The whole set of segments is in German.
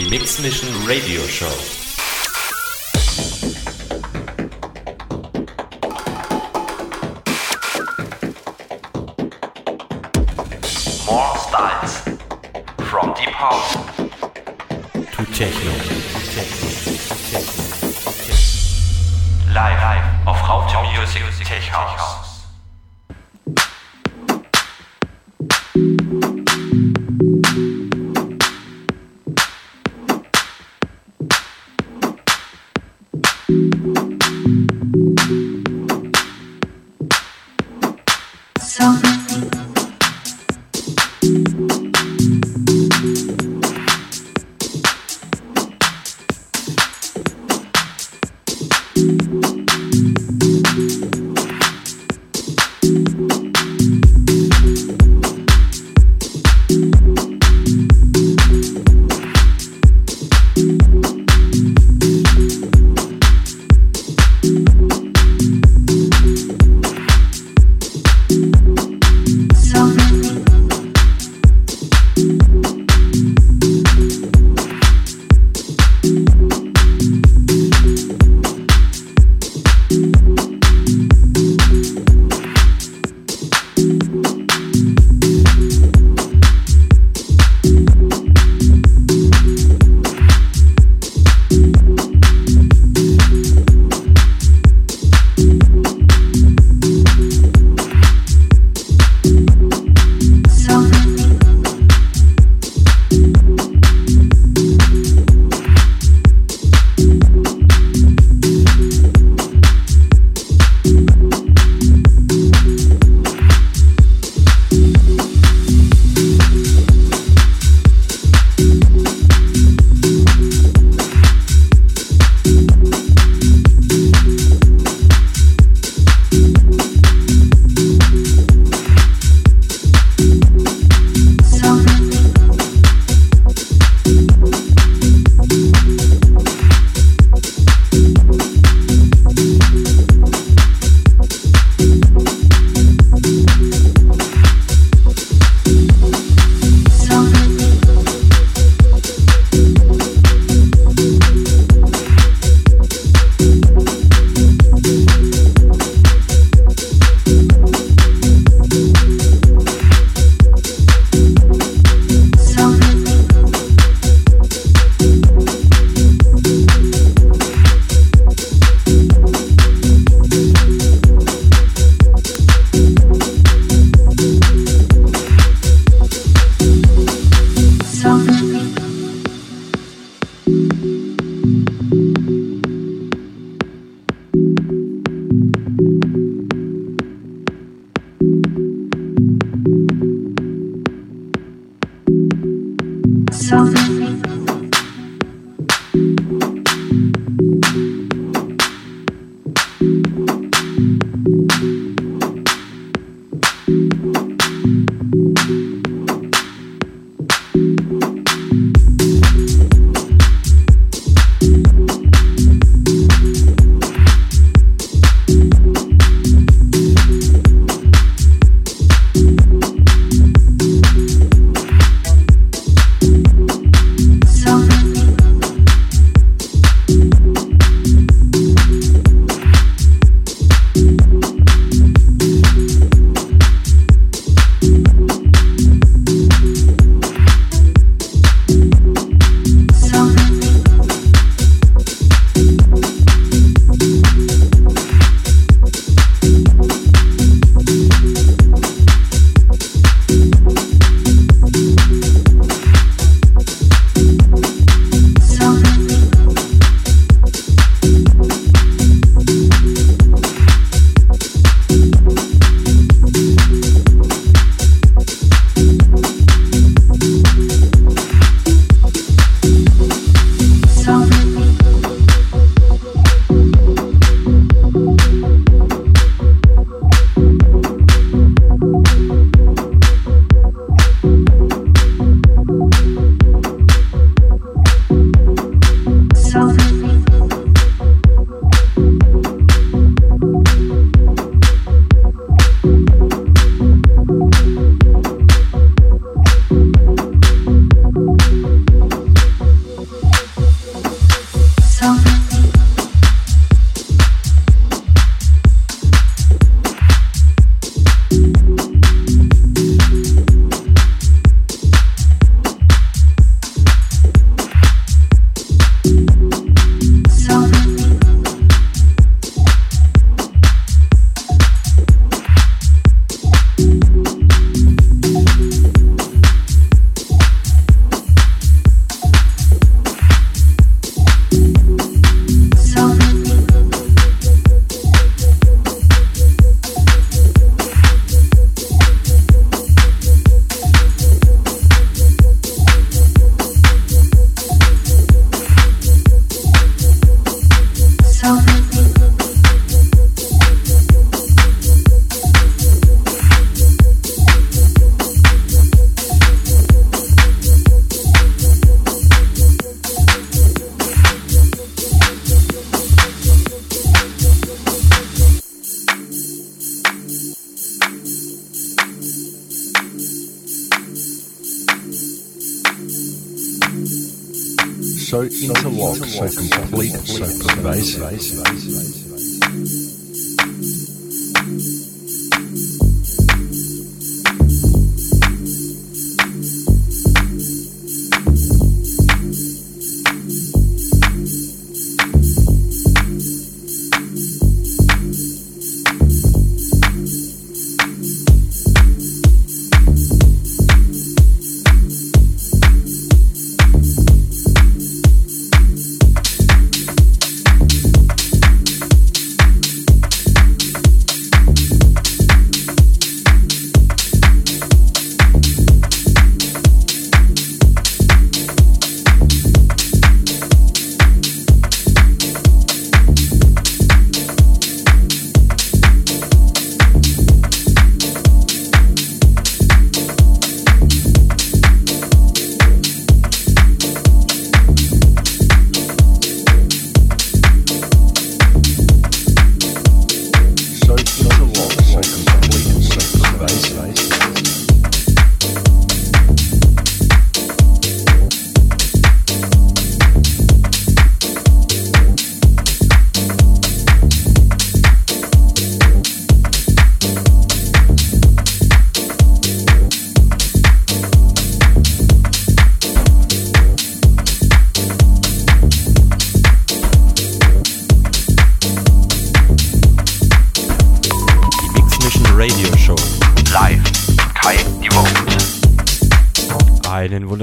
Die Mix Mission Radio Show. More styles. From deep house To Techno. live, live auf Raute Music Tech House.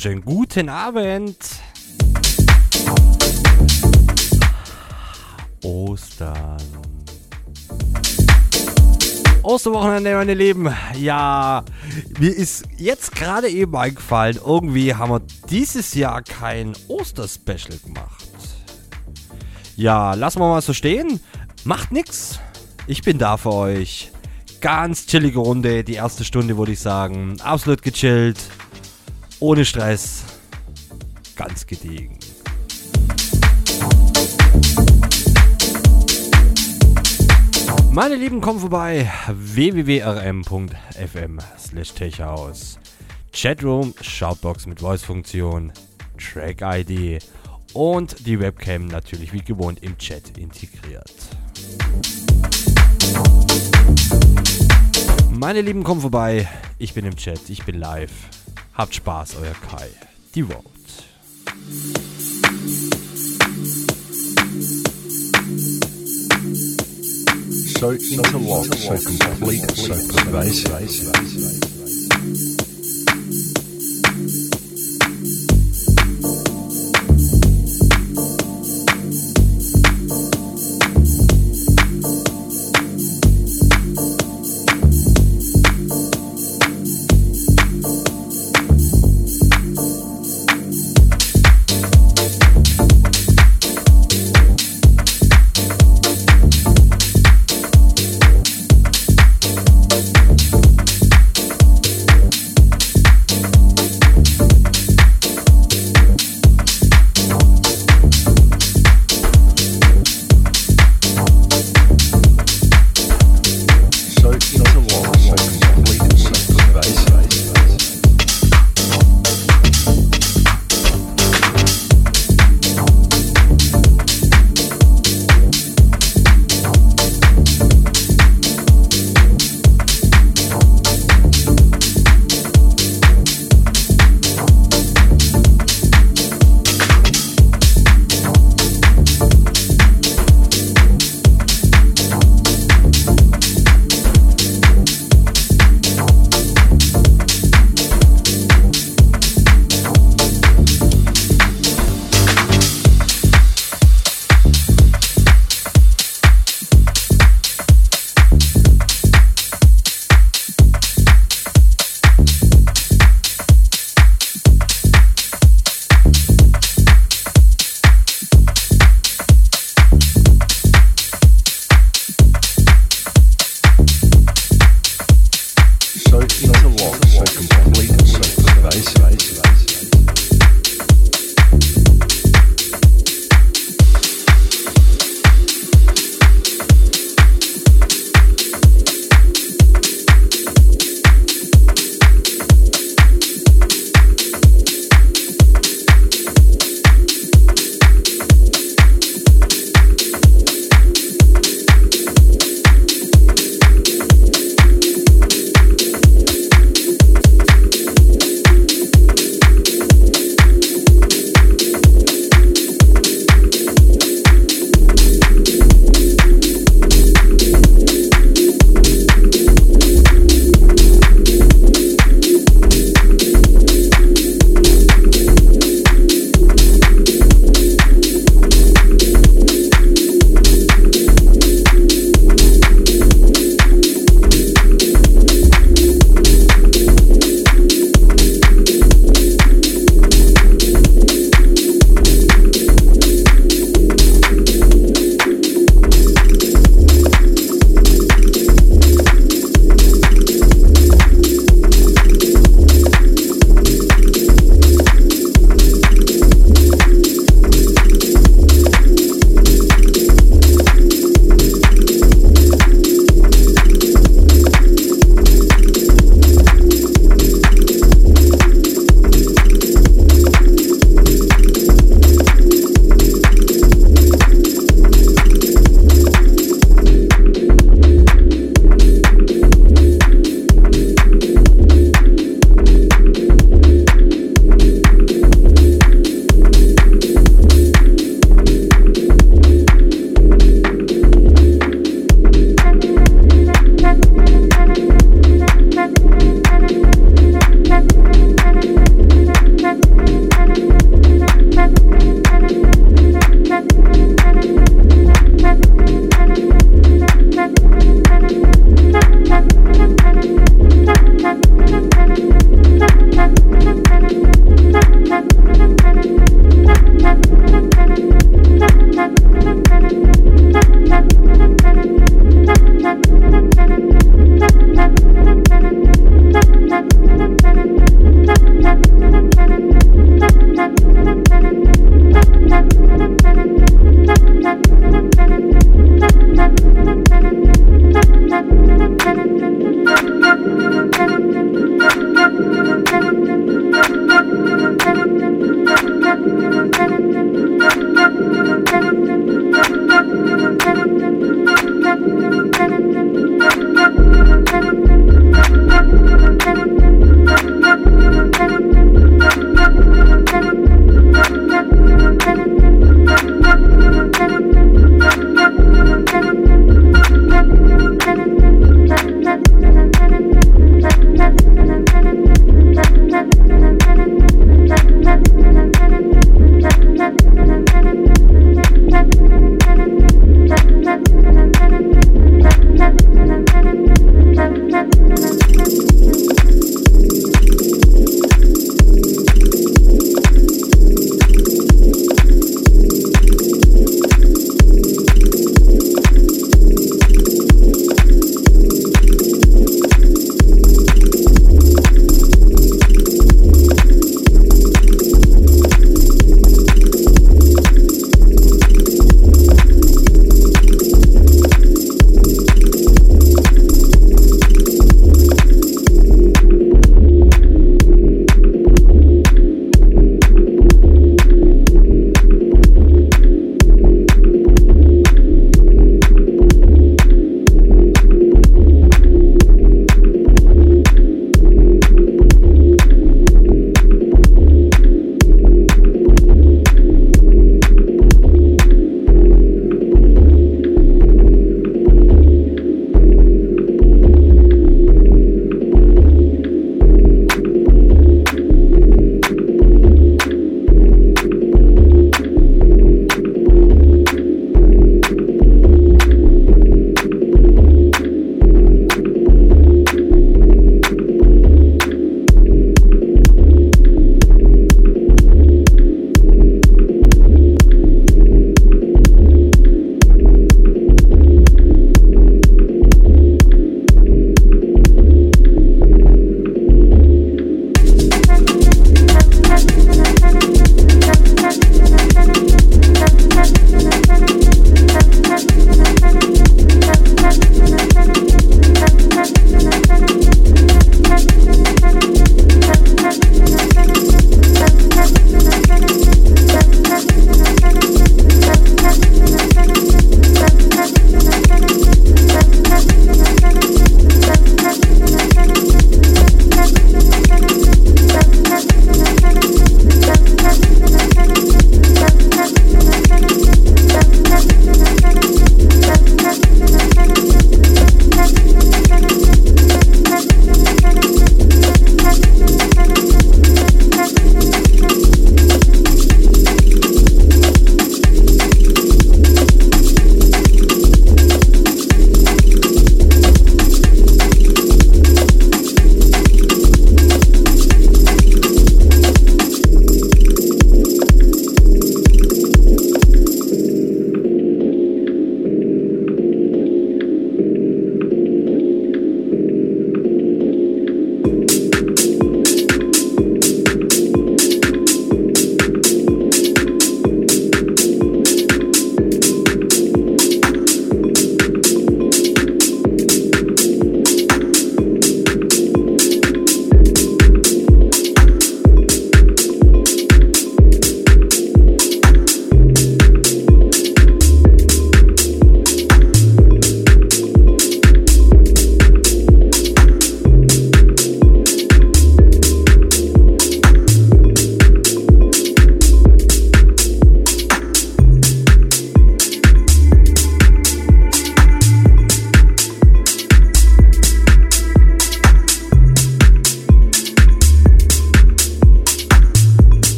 Wunderschönen guten Abend. Ostern. Osterwochenende, meine Lieben. Ja, mir ist jetzt gerade eben eingefallen, irgendwie haben wir dieses Jahr kein Osterspecial gemacht. Ja, lassen wir mal so stehen. Macht nix. Ich bin da für euch. Ganz chillige Runde. Die erste Stunde würde ich sagen. Absolut gechillt. Ohne Stress. Ganz gediegen. Meine Lieben, kommt vorbei. www.rm.fm slash techhaus. Chatroom, Shoutbox mit Voice-Funktion, Track-ID und die Webcam natürlich wie gewohnt im Chat integriert. Meine Lieben, kommt vorbei. Ich bin im Chat, ich bin live. Habt Spaß, euer Kai. Die Vote. So interlocked, so complete, so pervasive.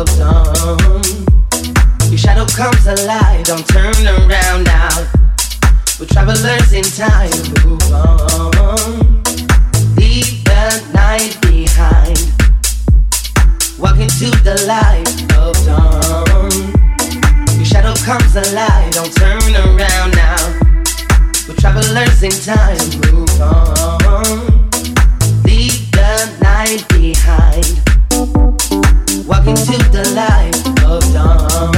Of dawn. Your shadow comes alive, don't turn around now. We're travelers in time, move on. Leave the night behind. Walk into the light of dawn. Your shadow comes alive, don't turn around now. We're travelers in time, move on. Leave the night behind. Walk into the light of dawn.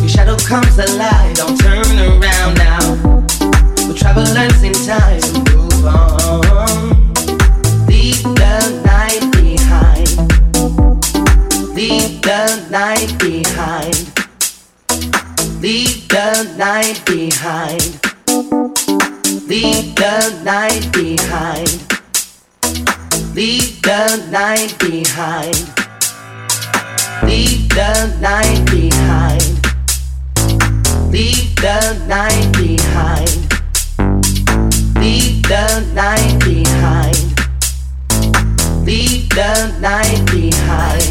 Your shadow comes alive, don't turn around now. We're travelers in time, move on. Leave the night behind. Leave the night behind. Leave the night behind. Leave the night behind. Leave the night behind. Leave the night behind. Leave the night behind. Leave the night behind. Leave the night behind.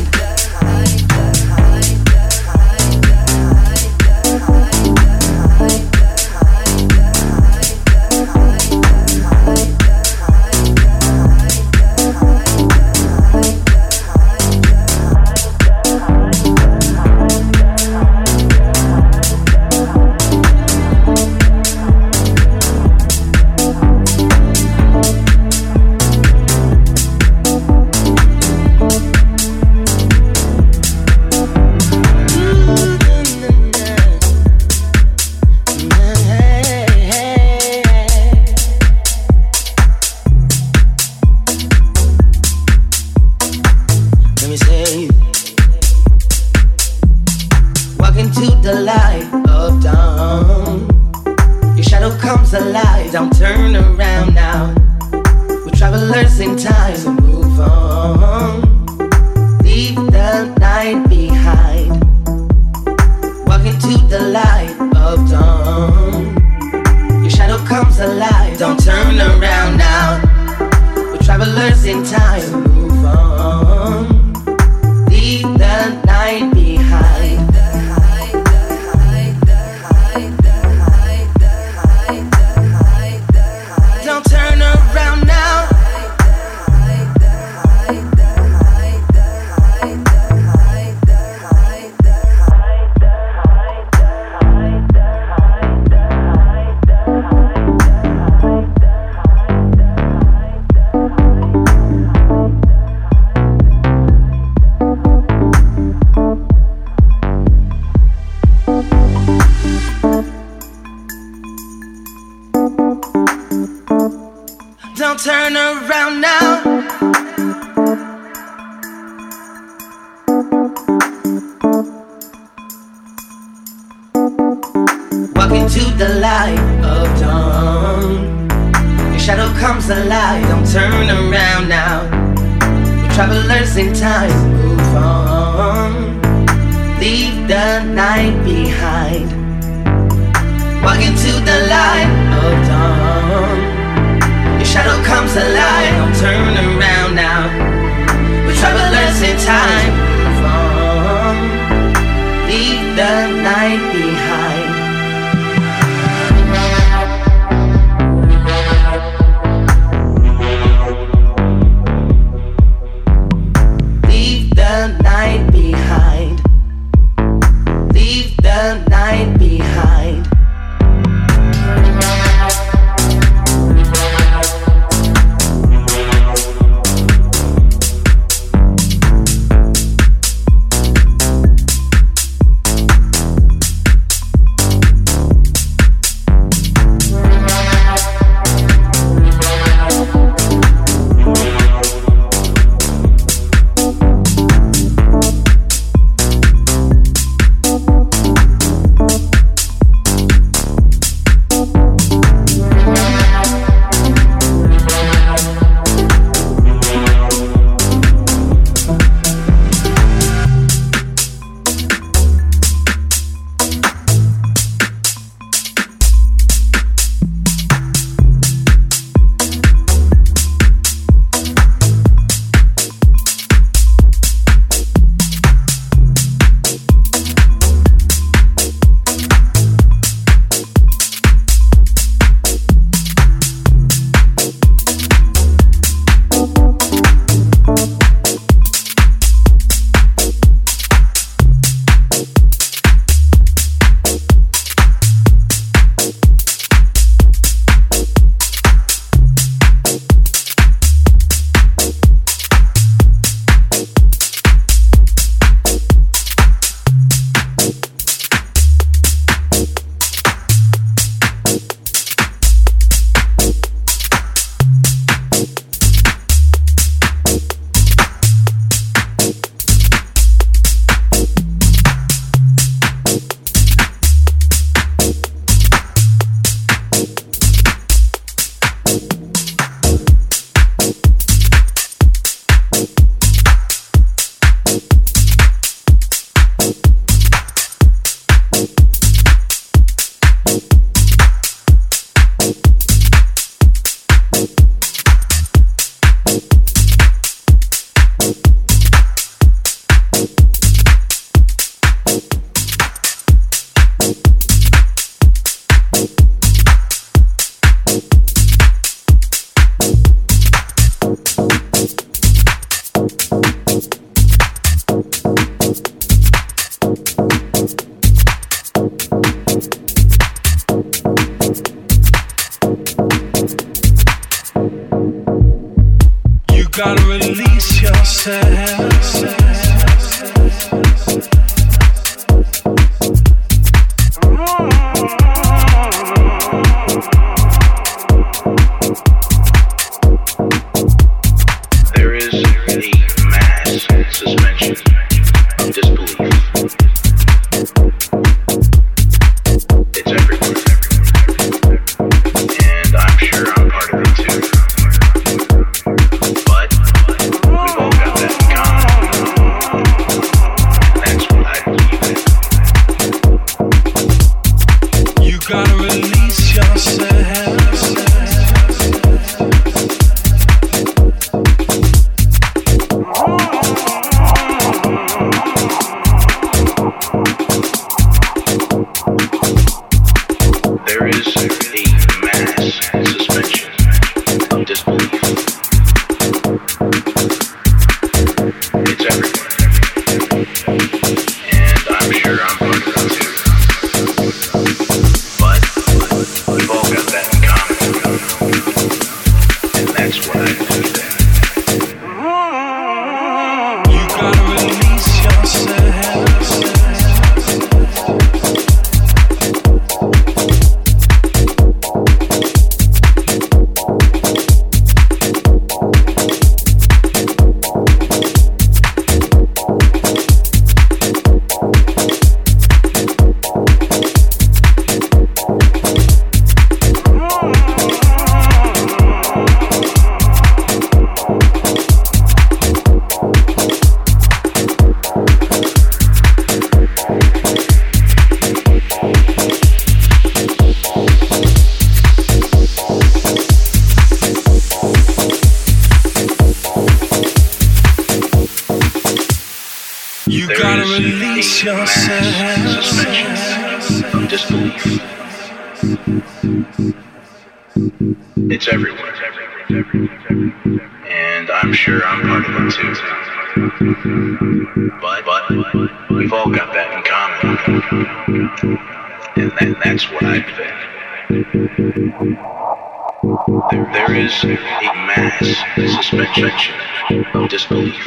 disbelief.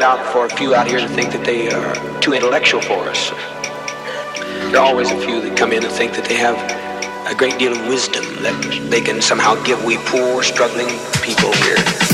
That out for a few out here to think that they are too intellectual for us. There are always a few that come in and think that they have a great deal of wisdom that they can somehow give we poor, struggling people here.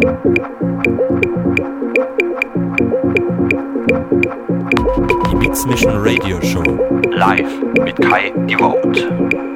Die Mix Mission Radio Show. Live mit Kai Devote.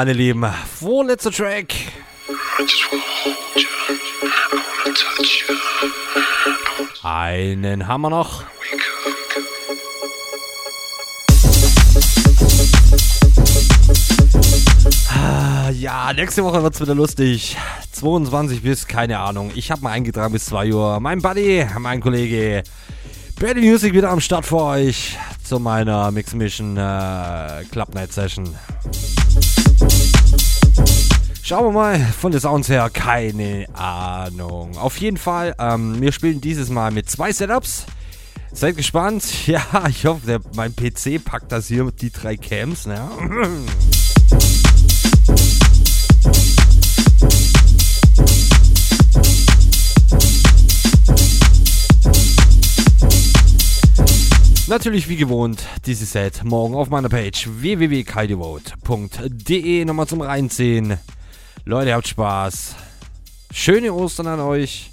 Meine Lieben, vorletzter Track. Einen haben wir noch. Ah, Ja, nächste Woche wird's wieder lustig. 22 bis, keine Ahnung. Ich habe mal eingetragen bis 2 Uhr. Mein Buddy, mein Kollege, Betty Music wieder am Start für euch zu meiner Mix Mission äh, Club Night Session. Schauen wir mal, von den Sounds her, keine Ahnung. Auf jeden Fall, ähm, wir spielen dieses Mal mit zwei Setups. Seid gespannt. Ja, ich hoffe, der, mein PC packt das hier, die drei Cams. Ne? Natürlich wie gewohnt, dieses Set morgen auf meiner Page www.kaidevote.de nochmal zum Reinziehen. Leute, habt Spaß. Schöne Ostern an euch.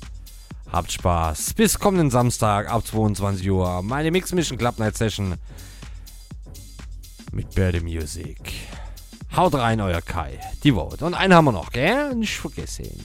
Habt Spaß. Bis kommenden Samstag ab 22 Uhr. Meine Mix Mission Club Night Session mit Bird Music. Haut rein, euer Kai. Die Vote. Und einen haben wir noch, gell? Nicht vergessen.